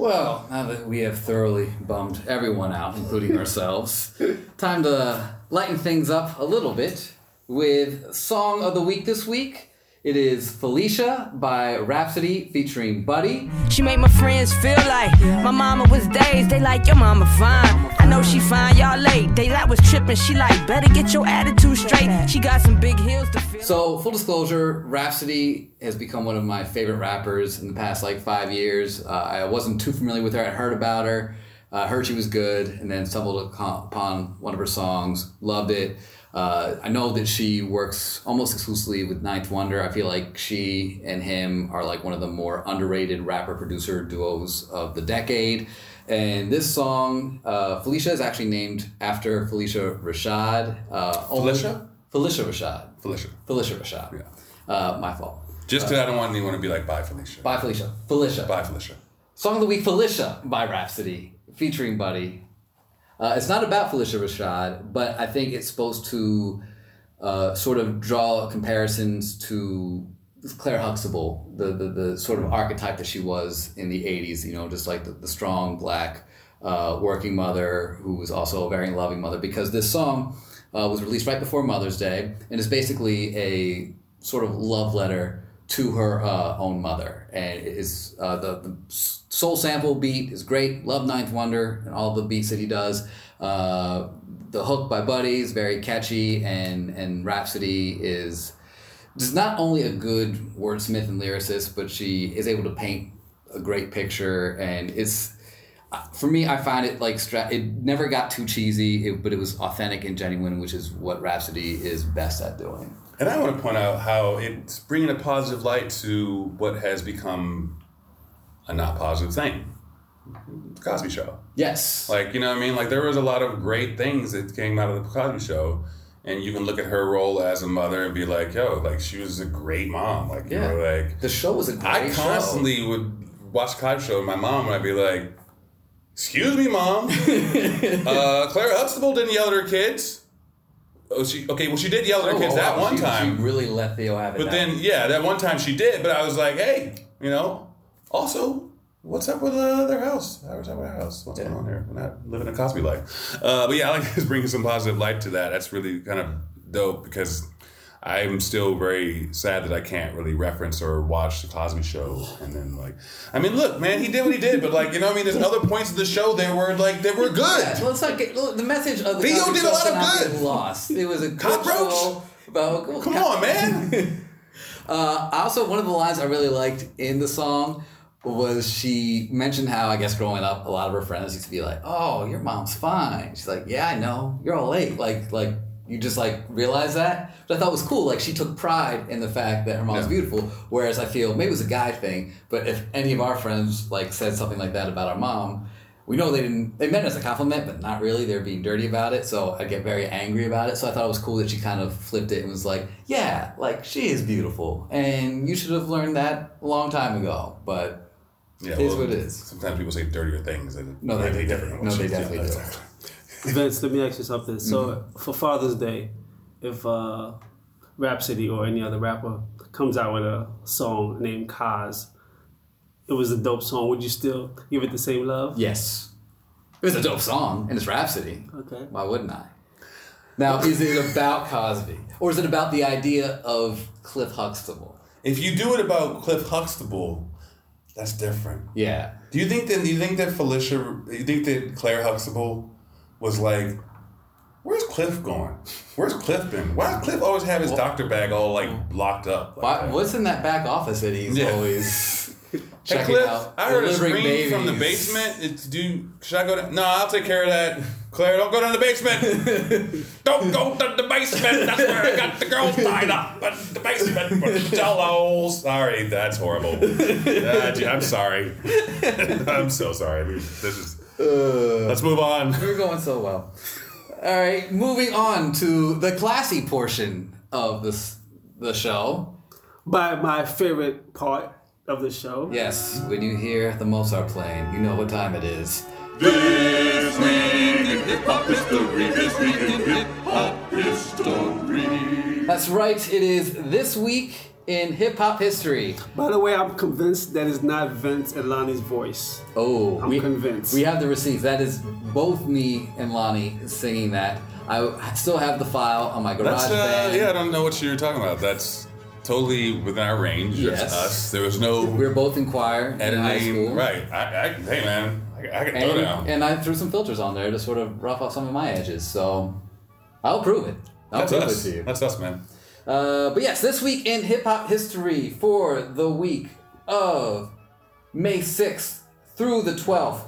Well, now that we have thoroughly bummed everyone out, including ourselves, time to lighten things up a little bit with Song of the Week this week. It is Felicia by Rapsody featuring Buddy. She made my friends feel like my mama was dazed. They like your mama fine. I know she fine, y'all late. They like was tripping. She like better get your attitude straight. She got some big heels to fill. So, full disclosure, Rapsody has become one of my favorite rappers in the past like five years. Uh, I wasn't too familiar with her. I heard about her, uh, heard she was good, and then stumbled upon upon one of her songs. Loved it. Uh, I know that she works almost exclusively with 9th Wonder. I feel like she and him are like one of the more underrated rapper producer duos of the decade. And this song, uh, Felicia, is actually named after Phylicia Rashad. Uh, Felicia? Phylicia Rashad. Felicia. Phylicia Rashad. Uh, my fault. Just because I don't want anyone to be like, bye, Felicia. Bye, Felicia. Felicia. Bye, Felicia. Song of the Week, Felicia by Rapsody, featuring Buddy. Uh, it's not about Phylicia Rashad, but I think it's supposed to uh, sort of draw comparisons to Clair Huxtable, the, the, the sort of archetype that she was in the 80s, you know, just like the, the strong black uh, working mother who was also a very loving mother, because this song uh, was released right before Mother's Day and is basically a sort of love letter to her uh, own mother. And is uh, the, the soul sample beat is great. Love 9th Wonder and all the beats that he does. Uh, the hook by Buddy is very catchy, and and Rapsody is just not only a good wordsmith and lyricist, but she is able to paint a great picture, and it's for me. I find it like stra- it never got too cheesy, it, but it was authentic and genuine, which is what Rapsody is best at doing. And I want to point out how it's bringing a positive light to what has become a not positive thing. The Cosby Show. Yes, Like, you know what I mean? Like, there was a lot of great things that came out of the Cosby Show. And you can look at her role as a mother and be like, yo, like, she was a great mom. Like, you Yeah. know, like, the show was a great I show. constantly would watch Cosby Show with my mom and I'd be like, excuse me, mom. uh, Clara Huxtable didn't yell at her kids. Oh, she, okay, well, she did yell at her Oh, kids that wow, one she- time. She really let Theo have it. But then, yeah, that one time she did. But I was like, hey, you know, also, what's up with uh, their house? What's up with their house? What's going on here? We're not living a Cosby life. Uh, but yeah, I like just bringing some positive light to that. That's really kind of dope because I'm still very sad that I can't really reference or watch the Cosby Show. And then like, I mean, look, man, he did what he did, but like, you know, what I mean, there's other points of the show that were like that were good. Yeah, let's not get the message of the Theo Cosby did a lot of good. lost. It was a good Cockroach? show about well, Come co- on, man. Uh, also, one of the lines I really liked in the song was she mentioned how I guess growing up, a lot of her friends used to be like, "Oh, your mom's fine." She's like, "Yeah, I know. You're all late." Like, like you just like realize that. But I thought it was cool. Like she took pride in the fact that her mom's Yeah. beautiful. Whereas I feel maybe it was a guy thing, but if any of our friends like said something like that about our mom. We know they didn't. They meant it as a compliment, but not really. They're being dirty about it, so I get very angry about it. So I thought it was cool that she kind of flipped it and was like, "Yeah, like she is beautiful, and you should have learned that a long time ago." But Yeah, It is what it is. Sometimes people say dirtier things. And No, they- they- different no, they definitely do. Exactly. Vince, let me ask you something. So for Father's Day, if uh, Rapsody or any other rapper comes out with a song named Kaz, it was a dope song. Would you still give it the same love? yes, it was a dope song, and it's Rapsody. Okay. Why wouldn't I? Now, is it about Cosby, or is it about the idea of Cliff Huxtable? If you do it about Cliff Huxtable, that's different. Yeah, Do you think that? Do you think that Felicia? Do you think that Clair Huxtable was like, "Where's Cliff going? Where's Cliff been? Why does Cliff always have his doctor bag all like locked up?" Like Why, what's in that back office that he's Yeah. always Hey checking Cliff, out? I heard a scream from the basement. It's do. Should I go down? No, I'll take care of that. Clair, don't go down the basement. don't go to the basement. That's where I got the girls tied up. But the basement jellos. Sorry, that's horrible. I'm sorry. I'm so sorry. I mean, this is. Uh, Let's move on. We're going so well. All right, moving on to the classy portion of this the show. By my favorite part of the show. Yes, when you hear the Mozart playing, you know what time it is. This week in hip hop history. This week in hip hop history. That's right, it is this week in hip hop history. By the way, I'm convinced that is not Vince and Lonnie's voice. Oh, I'm we, convinced. We have the receipts. That is both me and Lonnie singing that. I still have the file on my garage That's uh, band. yeah. I don't know what you're talking about. That's totally within our range. Just Yes. us. There was no We were both in choir in high school. Right. I, I, hey man, I, I can throw down. And, and I threw some filters on there to sort of rough off some of my edges. So I'll prove it. I'll That's prove us. it to you. That's us, man. Uh, but yes, this week in hip hop history for the week of May 6th through the 12th.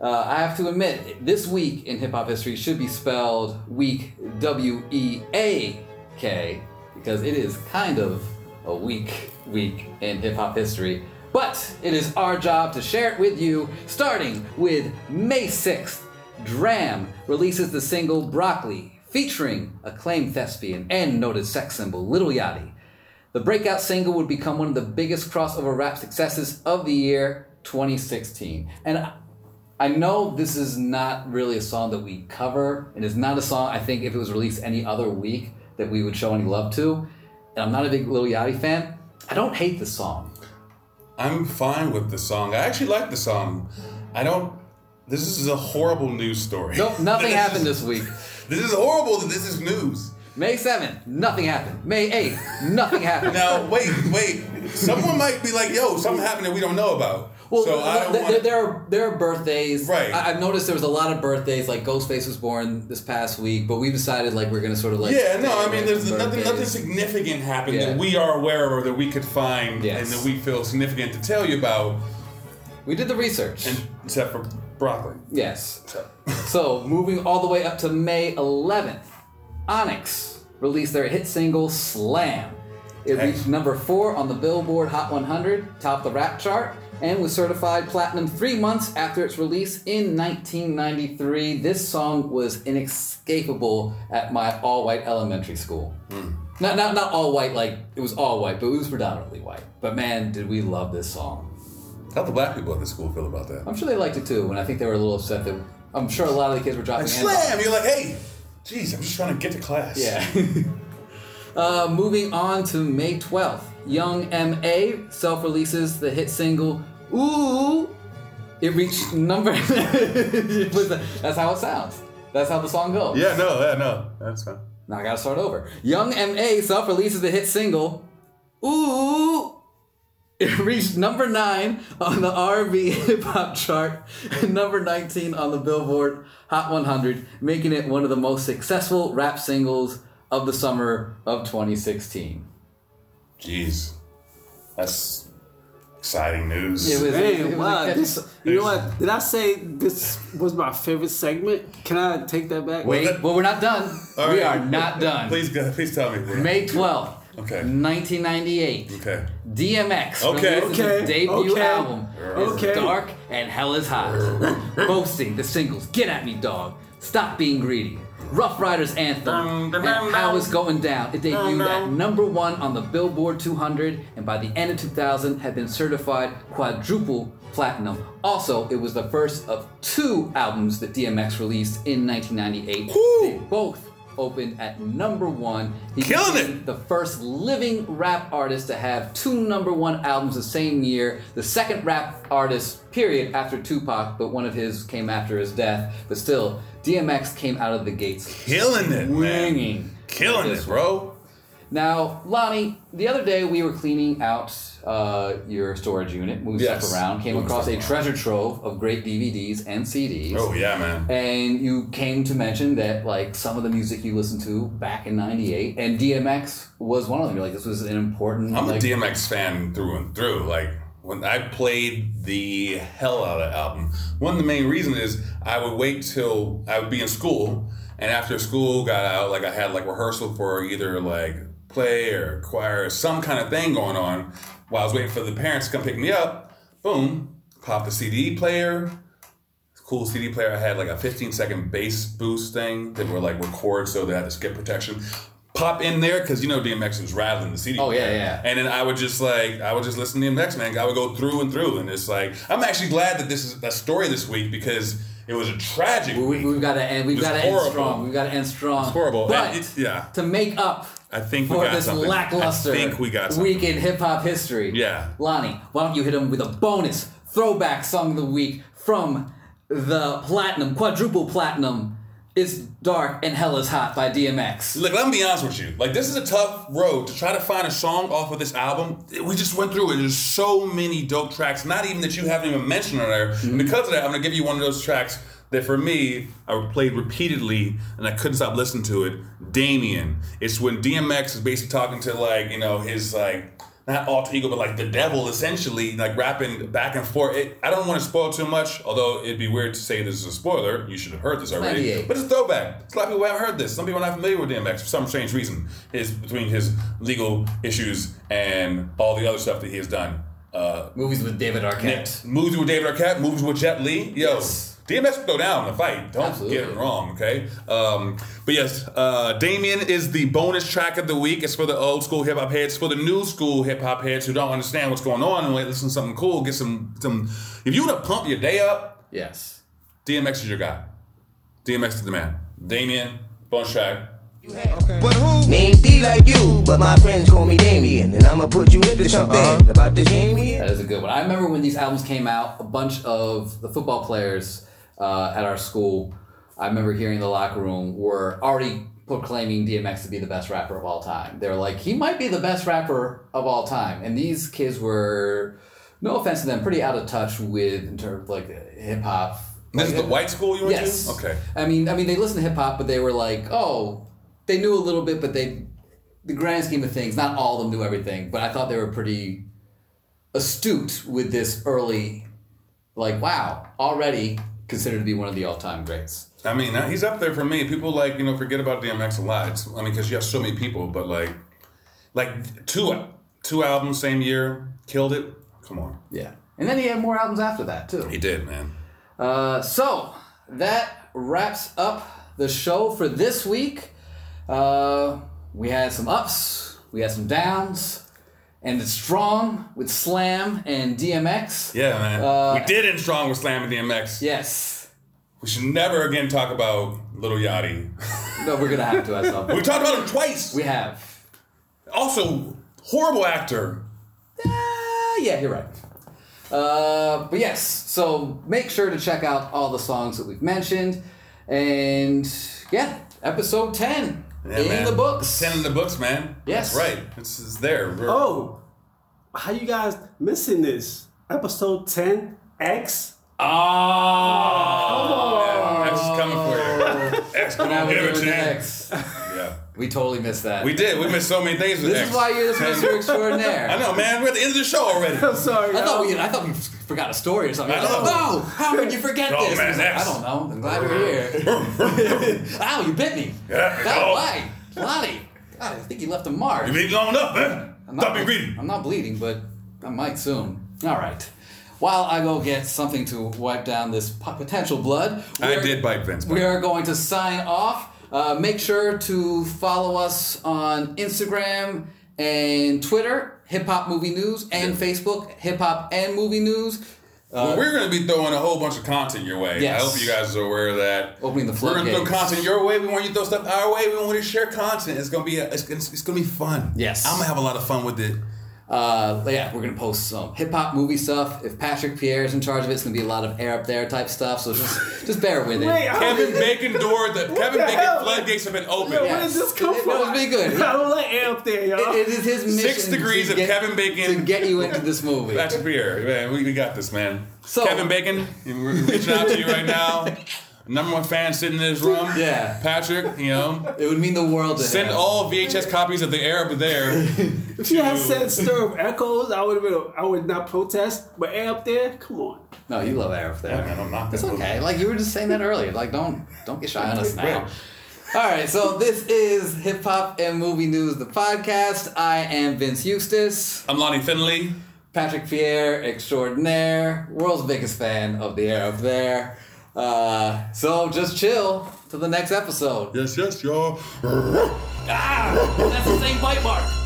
Uh, I have to admit, this week in hip hop history should be spelled week W E A K because it is kind of a week week in hip hop history. But it is our job to share it with you, starting with May 6th. D.R.A.M. releases the single Broccoli, featuring acclaimed thespian and noted sex symbol Lil Yachty. The breakout single would become one of the biggest crossover rap successes of the year 2016. And I- know this is not really a song that we cover, and it's not a song I think if it was released any other week that we would show any love to. And I'm not a big Lil Yachty fan. I don't hate the song. I'm fine with the song. I actually like the song. I don't. This is a horrible news story. Nope, nothing happened this week. This is horrible that this is news. May 7th, nothing happened. May 8th, nothing happened. Now, wait, wait. Someone might be like, "Yo, something happened that we don't know about." Well, so I don't th- want. th- there are there are birthdays. Right. I, I've noticed there was a lot of birthdays. Like Ghostface was born this past week, but we decided like we're gonna sort of like. yeah, no, I mean, there's nothing, nothing significant happened Yeah. that we are aware of or that we could find Yes. and that we feel significant to tell you about, We did the research. and, except for broccoli. yes. So so, moving all the way up to May 11th, Onyx released their hit single "Slam." It Hey. reached number four on the Billboard Hot 100, topped the rap chart, and was certified platinum three months after its release in 1993. This song was inescapable at my all-white elementary school. Hmm. Not, not not all white like it was all white, but it was predominantly white. But man, did we love this song. How the black people at the school feel about that? I'm sure they liked it too, and I think they were a little upset that I'm sure a lot of the kids were dropping N-bombs. slam, you're like, hey, jeez, I'm just trying to get to class. Yeah. uh, moving on to May 12th, Young M.A. self releases the hit single Ooh. It reached number. That's how it sounds. That's how the song goes. Yeah, no, yeah, no, that's fine. Now I gotta start over. Young M.A. self releases the hit single, Ooh. It reached number 9 on the R&B hip hop chart and number 19 on the Billboard Hot 100, making it one of the most successful rap singles of the summer of 2016. Jeez, that's exciting news. It was, it Man, was wow. This, you know what? Did I say this was my favorite segment? Can I take that back? Wait, well, we're not done. All we right. are not done. Please, go, please tell me. May 12th, Okay. 1998. Okay. DMX Okay. releases Okay, his debut okay, album. It's okay. dark and hell is hot. Boasting the singles "Get at Me, Dog," "Stop Being Greedy," "Ruff Ryders Anthem," and "How It's Going Down." It debuted at number one on the Billboard 200, and by the end of 2000 had been certified quadruple platinum. Also, it was the first of two albums that DMX released in 1998. They both opened at number one. He Killing it. the first living rap artist to have two number one albums the same year. The second rap artist, period, after Tupac, but one of his came after his death. But still, DMX came out of the gates Killing it, man. swinging. Killing This it, bro. Now, Lonnie, the other day we were cleaning out uh, your storage unit, moving Yes. stuff around, came Moving across a around. treasure trove of great DVDs and CDs. Oh yeah, man. And you came to mention that like some of the music you listened to back in '98, and DMX was one of them. You're like, this was an important. I'm like, a DMX fan through and through. Like when I played the hell out of the album, one of the main reasons is I would wait till I would be in school, and after school got out, like I had like rehearsal for either like play or choir or some kind of thing going on. While I was waiting for the parents to come pick me up, boom, pop the CD player. Cool CD player. I had like a 15 second bass boost thing that were like record, so they had to skip protection. Pop in there because you know DMX was rattling the CD. Oh, yeah, yeah. And then I would just like I would just listen to DMX, man. I would go through and through, and it's like I'm actually glad that this is a story this week because it was a tragic We, week. we've got to end. We've got to end strong. We've got to end strong. It's horrible. But it- yeah. to make up I think we for got this something. lackluster I think we got something. week in hip hop history, Yeah. Lonnie, why don't you hit him with a bonus throwback song of the week from the platinum, quadruple platinum? It's dark and hell is hot by DMX. Look, let me be honest with you. Like, this is a tough road to try to find a song off of this album. We just went through it. There's so many dope tracks, not even that you haven't even mentioned on there. And because of that, I'm gonna give you one of those tracks that for me, I played repeatedly and I couldn't stop listening to it. Damien. It's when DMX is basically talking to like, you know, his like not alter ego, but like the devil essentially, like rapping back and forth. It, I don't want to spoil too much, although it'd be weird to say this is a spoiler. You should have heard this already. 98. But it's a throwback. A lot of people haven't heard this. Some people are not familiar with DMX for some strange reason. His between his legal issues and all the other stuff that he has done. Uh, Movies with David Arquette. movies with David Arquette, movies with Jet Li. Yo, Yes. DMX will go down in the fight. Don't Absolutely. get it wrong, okay? Um, but yes, uh, Damien is the bonus track of the week. It's for the old school hip hop heads, for the new school hip hop heads who don't understand what's going on and like, listen to something cool. Get some some. If you want to pump your day up, Yes. DMX is your guy. DMX is the man. Damien, bonus track. Name D like you, but my friends call me Damien, and I'ma put you into something about this game here. That is a good one. I remember when these albums came out, a bunch of the football players uh, at our school, I remember hearing in the locker room, were already proclaiming DMX to be the best rapper of all time. They were like, he might be the best rapper of all time. And these kids were, no offense to them, pretty out of touch with in terms of like hip hop. This is the white school you went Yes. to? Okay. I mean, I mean, they listened to hip hop, but they were like, oh, they knew a little bit, but they, the grand scheme of things, not all of them knew everything. But I thought they were pretty astute with this early, like, wow, already considered to be one of the all-time greats. I mean, he's up there for me. People like you know forget about DMX a lot. It's, I mean, because you have so many people, but like, like two two albums same year killed it. Come on, Yeah, and then he had more albums after that too. he did, man. Uh, so that wraps up the show for this week. Uh, we had some ups, we had some downs, and it's strong with Slam and DMX. Yeah, man. Uh, we did end strong with Slam and DMX. Yes. We should never again talk about Lil Yachty. No, we're gonna have to at some We talked about him twice. We have. also, horrible actor. Uh, yeah, you're right. Uh, but yes, so make sure to check out all the songs that we've mentioned, and yeah, episode ten. Yeah, in man. the books. Ten in the books, man. Yes. That's right. It's, it's there. We're- Oh, how you guys missing this? Episode 10, X? Oh, X is coming for you. X, come now on, we're give it to the you. X. Yeah. We totally missed that. We did. We missed so many things with This X. is why you're the producer extraordinaire. I know, man. We're at the end of the show already. I'm sorry. I thought y'all. we, I thought we forgot a story or something. I I was like, know. no, how could you forget Oh, this? man, like, I don't know. I'm glad you're here. Ow, you bit me. Yeah, oh. why? Lottie. God, I think you left a mark. You been long up, man. I'm Stop me reading. I'm not bleeding, but I might soon. All right. While I go get something to wipe down this potential blood, I did bite Vince. We are going to sign off. Uh, make sure to follow us on Instagram and Twitter, Hip Hop Movie News, and Facebook, Hip Hop and Movie News. Uh, well, we're going to be throwing a whole bunch of content your way. Yes. I hope you guys are aware of that. Opening the We're going to throw content your way. We want you to throw stuff our way. We want you to share content. It's going to be a, it's, it's, it's going to be fun. Yes. I'm going to have a lot of fun with it. Uh, yeah, we're gonna post some hip hop movie stuff. If Patrick Pierre is in charge of it, it's gonna be a lot of air up there type stuff. So just just bear with it. Wait, Kevin Bacon door, the Kevin the Bacon hell? floodgates have been open. Yo, Yeah. where does this come It- it from? was pretty good. I don't like air up there, y'all. It- it is his mission. Six degrees to of get- Kevin Bacon. to get you into this movie. Patrick Pierre, man, we, we got this, man. So- Kevin Bacon, we're reaching out to you right now. Number one fan sitting in this room. Yeah. Patrick, you know, It would mean the world to send him. all VHS copies of the air up there. if you had said stir of echoes, I would have been. I would not protest. But air up there, come on. No, you love air up there. man, I'm not It's that okay. Like you were just saying that earlier. Like don't don't get shy on us now. All right, so this is Hip Hop and Movie News, the podcast. I am Vince Eustace, I'm Lonnie Finley. Patrick Pierre, extraordinaire, world's biggest fan of the air up there. Uh, so just chill till the next episode. Yes, yes, y'all. Ah, that's the same bite mark.